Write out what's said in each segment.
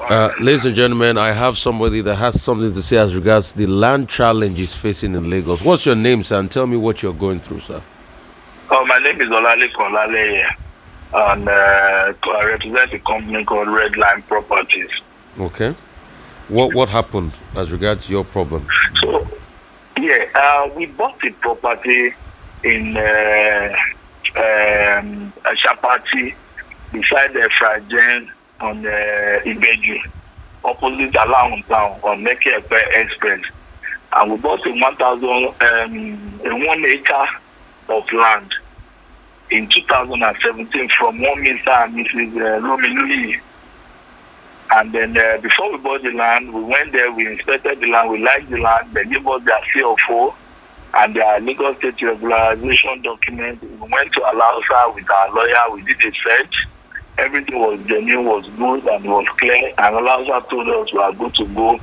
Uh, ladies and gentlemen, I have somebody that has something to say as regards the land challenge challenges facing in Lagos. What's your name, sir? And tell me what you're going through, sir. Oh, my name is Olale Kolale, and uh, I represent a company called Redline Properties. Okay. What what happened as regards your problem? So, yeah, uh, we bought a property in uh, um, Shapati beside the Frajen on uh, Ibeju, opposite Alahun Town on Meke Express. And we bought a 1,000, um, one acre of land in 2017 from one Mr. and Mrs. Uh, Romilui. And then uh, before we bought the land, we went there, we inspected the land, we liked the land, they gave us their CFO and their legal state regularization document. We went to Alausa with our lawyer, we did a search. Everything was genuine, was good, and was clear. And Alausa told us we are good to go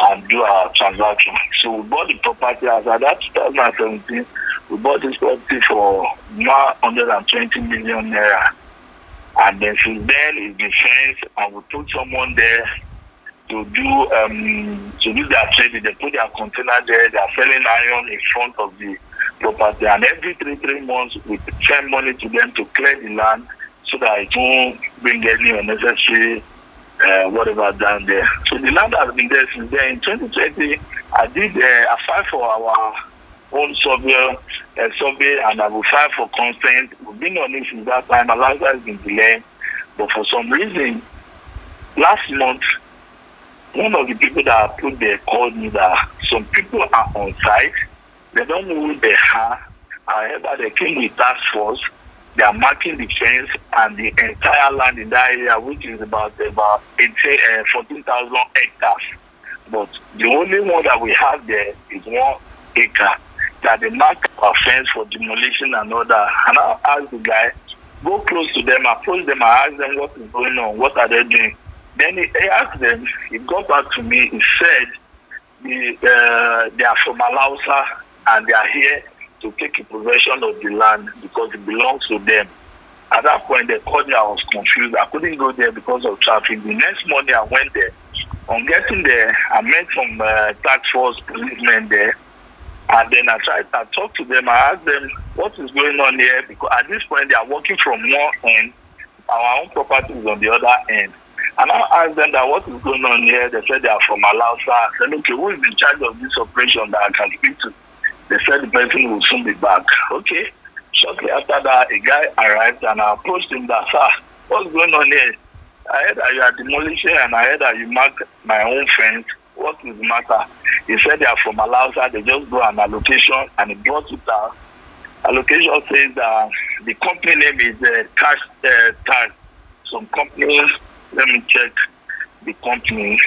and do our transaction. So we bought the property as at that 2017. We bought this property for 120 million naira. And then since then it's been fenced and we put someone there to do um to do their trading. They put their container there, they are selling iron in front of the property and every three three months we send money to them to clear the land that it won't bring any unnecessary uh, whatever down there. So the land has been there since then. In 2020, I did uh, filed for our own survey, uh, survey and I will file for consent. We've been on it since that time. Alaska has been delayed. But for some reason, last month, one of the people that I put there called me that some people are on site. They don't know who they are. However, they came with task force. They are marking the fence and the entire land in that area, which is about about 18, uh, 14,000 hectares. But the only one that we have there is one acre that they mark our fence for demolition and all that. And I asked the guy, go close to them, approach them, I asked them what is going on, what are they doing. Then he, he asked them, he got back to me, he said the, uh, they are from Alausa and they are here to take possession of the land because it belongs to them. At that point, they called me, I was confused. I couldn't go there because of traffic. The next morning, I went there. On getting there, I met some uh, tax force policemen there. And then I tried, I talked to them, I asked them, what is going on here? Because at this point, they are working from one end, our own property is on the other end. And I asked them that what is going on here. They said they are from Alausa. I said, okay, who is in charge of this operation that I can speak to? They said the person will soon be back. Okay. Shortly after that, a guy arrived and I approached him that, sir, what's going on here? I heard that you are demolishing and I heard that you mark my own fence. What is the matter? He said they are from Alausa. They just go an allocation and he brought it out. Allocation says that the company name is uh, Cash uh, Tag. Some companies let me check the company.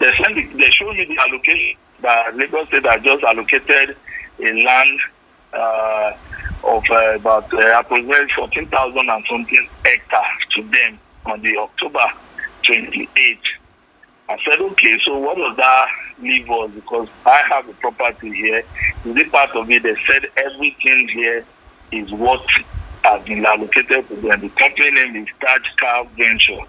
They send it, they show me the allocation that Lagos State has just allocated a land uh, of uh, about uh, approximately fourteen thousand and something hectares to them on the October twenty eighth. I said, okay, so what does that leave us? Because I have a property here. Is it part of it? They said everything here is what has been allocated to them. The company name is Taj Car Venture.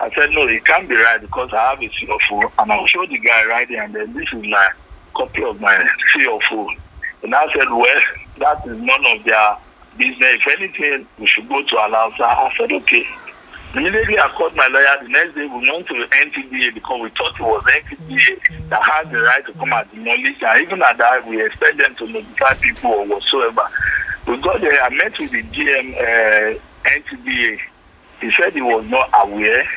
I said, no, it can't be right because I have a CFO and I'll show the guy right there and then this is my copy of my CFO. And I said, well, that is none of their business. If anything, we should go to Alausa. I said, okay. Immediately I called my lawyer. The next day we went to the NTDA because we thought it was NTDA that had the right to come and demolish. And even at that, we expect them to notify people or whatsoever. We got there. I met with the GM uh, NTDA. He said he was not aware.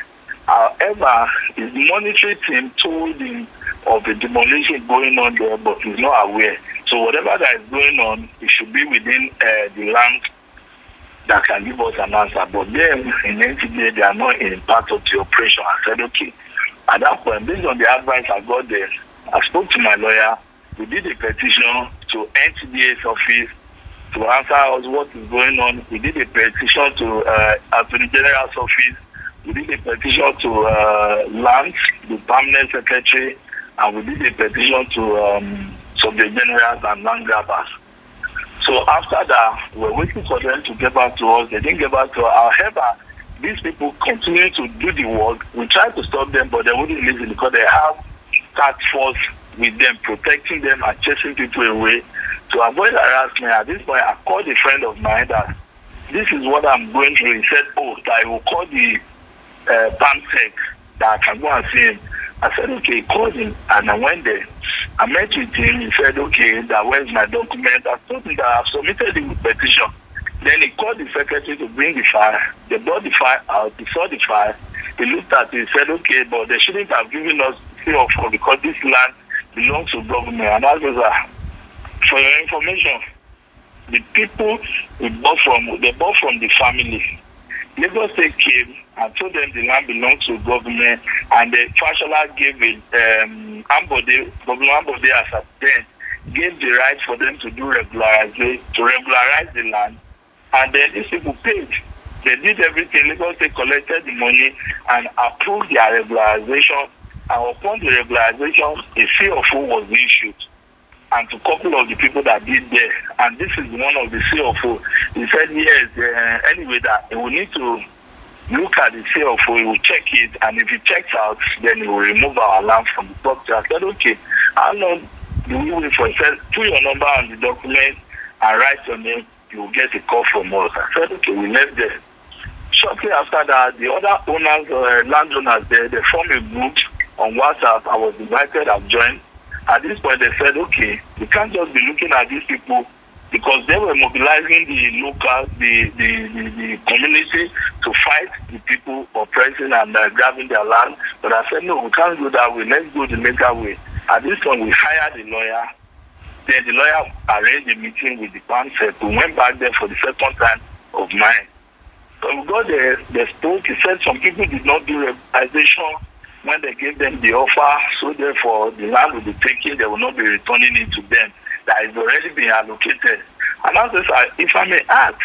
However, his monetary team told him of the demolition going on there, but he's not aware. So whatever that is going on, it should be within uh, the land that can give us an answer. But then in NTDA, they are not in part of the operation. I said, okay. At that point, based on the advice I got there, I spoke to my lawyer. We did a petition to NTDA's office to answer us what is going on. We did a petition to uh, Attorney General's office. We did a petition to uh, Land, the permanent secretary, and we did a petition to um, Subject Generals and Land Grabbers. So after that, we're waiting for them to get back to us. They didn't get back to us. However, these people continue to do the work. We tried to stop them, but they wouldn't listen because they have task force with them, protecting them and chasing people away. To avoid harassment, at this point, I called a friend of mine that this is what I'm going through. He said, oh, I will call the uh, PAMSEC that I can go and see him. I said, okay, call him. And I went there. I met with him. He said, okay, that where's my document? I told him that I've submitted the petition. Then he called the secretary to bring the file. They brought the file out. He saw the file. He looked at it. He said, okay, but they shouldn't have given us free of because this land belongs to government. And I was like, for your information, the people we bought from, they bought from the family. Lagos State came and told them the land belongs to government, and the Fashola gave it, um, Ambode, Governor Ambode as at then, gave the right for them to do regularization, to regularize the land, and then these people paid. They did everything. Lagos State collected the money and approved their regularization, and upon the regularization, a CFO was issued and to a couple of the people that did there. And this is one of the CFO. He said, yes, uh, anyway, that will need to look at the CFO, he will check it, and if he checks out, then he will remove our land from the property. I said, okay, how long do we wait for? He said, put your number on the document and write your name, you will get a call from us. I said, okay, we left there. Shortly after that, the other owners, uh, landowners there, they formed a group on WhatsApp. I was invited, I've joined at this point they said, okay, we can't just be looking at these people because they were mobilizing the local, the, the, the, the community to fight the people oppressing and uh, grabbing their land. But I said, no, we can't do that way. Let's go the legal way. At this point, we hired a lawyer. Then the lawyer arranged a meeting with the concept. We went back there for the second time of mine. So we got there, they spoke. He said some people did not do regularization when they gave them the offer, so therefore the land will be taken, they will not be returning it to them. That has already been allocated. And I said, if I may ask,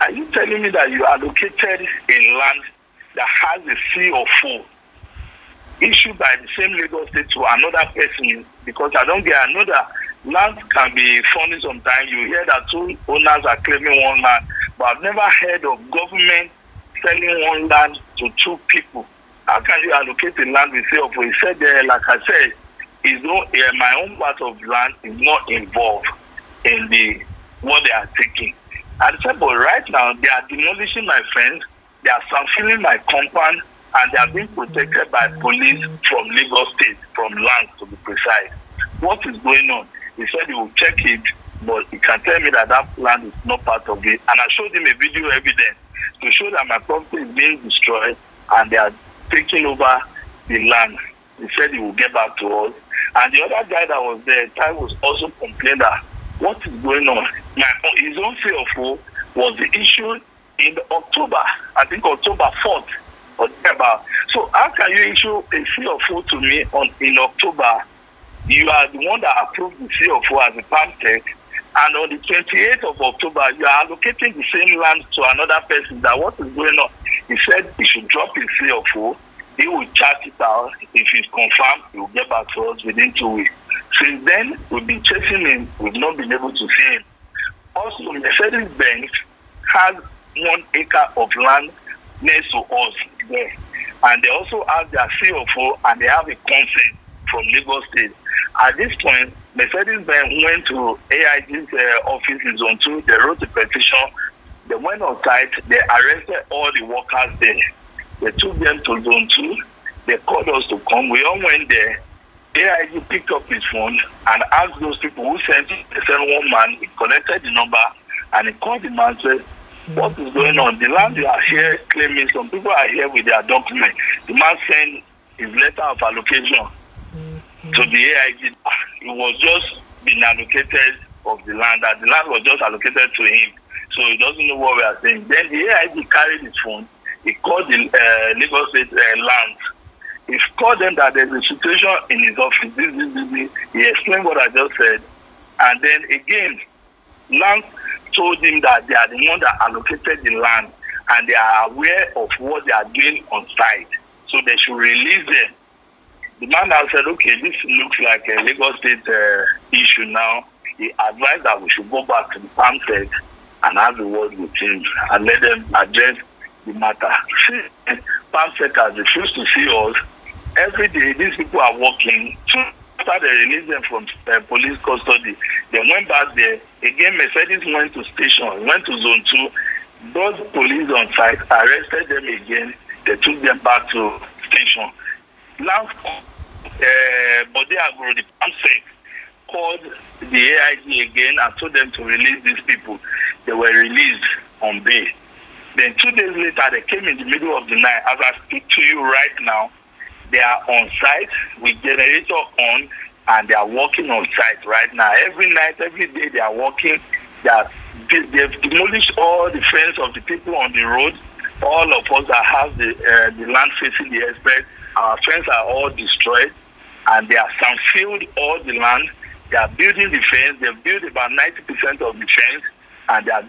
are you telling me that you allocated a land that has a C of four issued by the same Lagos state to another person? Because I don't get another land can be funny sometimes. You hear that two owners are claiming one land, but I've never heard of government selling one land to two people how can you allocate the land with yourself? He said there, like I said, is no uh, my own part of land is not involved in the what they are taking. I said, but right now they are demolishing my friends they are filling my compound, and they are being protected by police from Lagos State, from land to be precise. What is going on? He said he will check it, but he can tell me that that land is not part of it. And I showed him a video evidence to show that my property is being destroyed and they are taking over the land. He said he will get back to us. And the other guy that was there, Ty was also complaining that what is going on? My, his own CFO was the issue in October, I think October 4th or. So how can you issue a CFO to me on in October? You are the one that approved the CFO as a PAMSEC. And on the 28th of October, you are allocating the same land to another person. That what is going on? He said he should drop his CFO. He will chat it out. If it's confirmed, he will get back to us within two weeks. Since then, we've been chasing him. We've not been able to see him. Also, Mercedes Benz has one acre of land next to us there. And they also have their CFO and they have a consent from Lagos State. At this point, Mercedes Benz went to AIG's uh, office in Zone 2. They wrote a petition they went on site, they arrested all the workers there. They took them to zone two. They called us to come. We all went there. AIG picked up his phone and asked those people who sent it. They sent one man, he connected the number and he called the man and said, What is going on? The land you are here claiming some people are here with their document. The man sent his letter of allocation to the AIG. It was just been allocated of the land, that the land was just allocated to him so he doesn't know what we are saying. Then the AIG carried his phone. He called the uh, Lagos State uh, land. He called them that there's a situation in his office. This, this, this. He explained what I just said. And then again, land told him that they are the one that allocated the land and they are aware of what they are doing on site. So they should release them. The man now said, okay, this looks like a Lagos State uh, issue now. He advised that we should go back to the farm and have a word with him and let them address the matter. Palm has refused to see us. Every day, these people are working. After they released them from uh, police custody, they went back there. Again, Mercedes went to station, went to zone two. Those police on site arrested them again. They took them back to station. Now, uh, Bode Agoro, the PAMSEC, called the AIG again and told them to release these people. They were released on bail. Then two days later, they came in the middle of the night. As I speak to you right now, they are on site with generator on and they are working on site right now. Every night, every day, they are working. They are, they've demolished all the fence of the people on the road. All of us that have the, uh, the land facing the express, our fence are all destroyed and they have filled all the land. They are building the fence. They've built about 90% of the fence and they are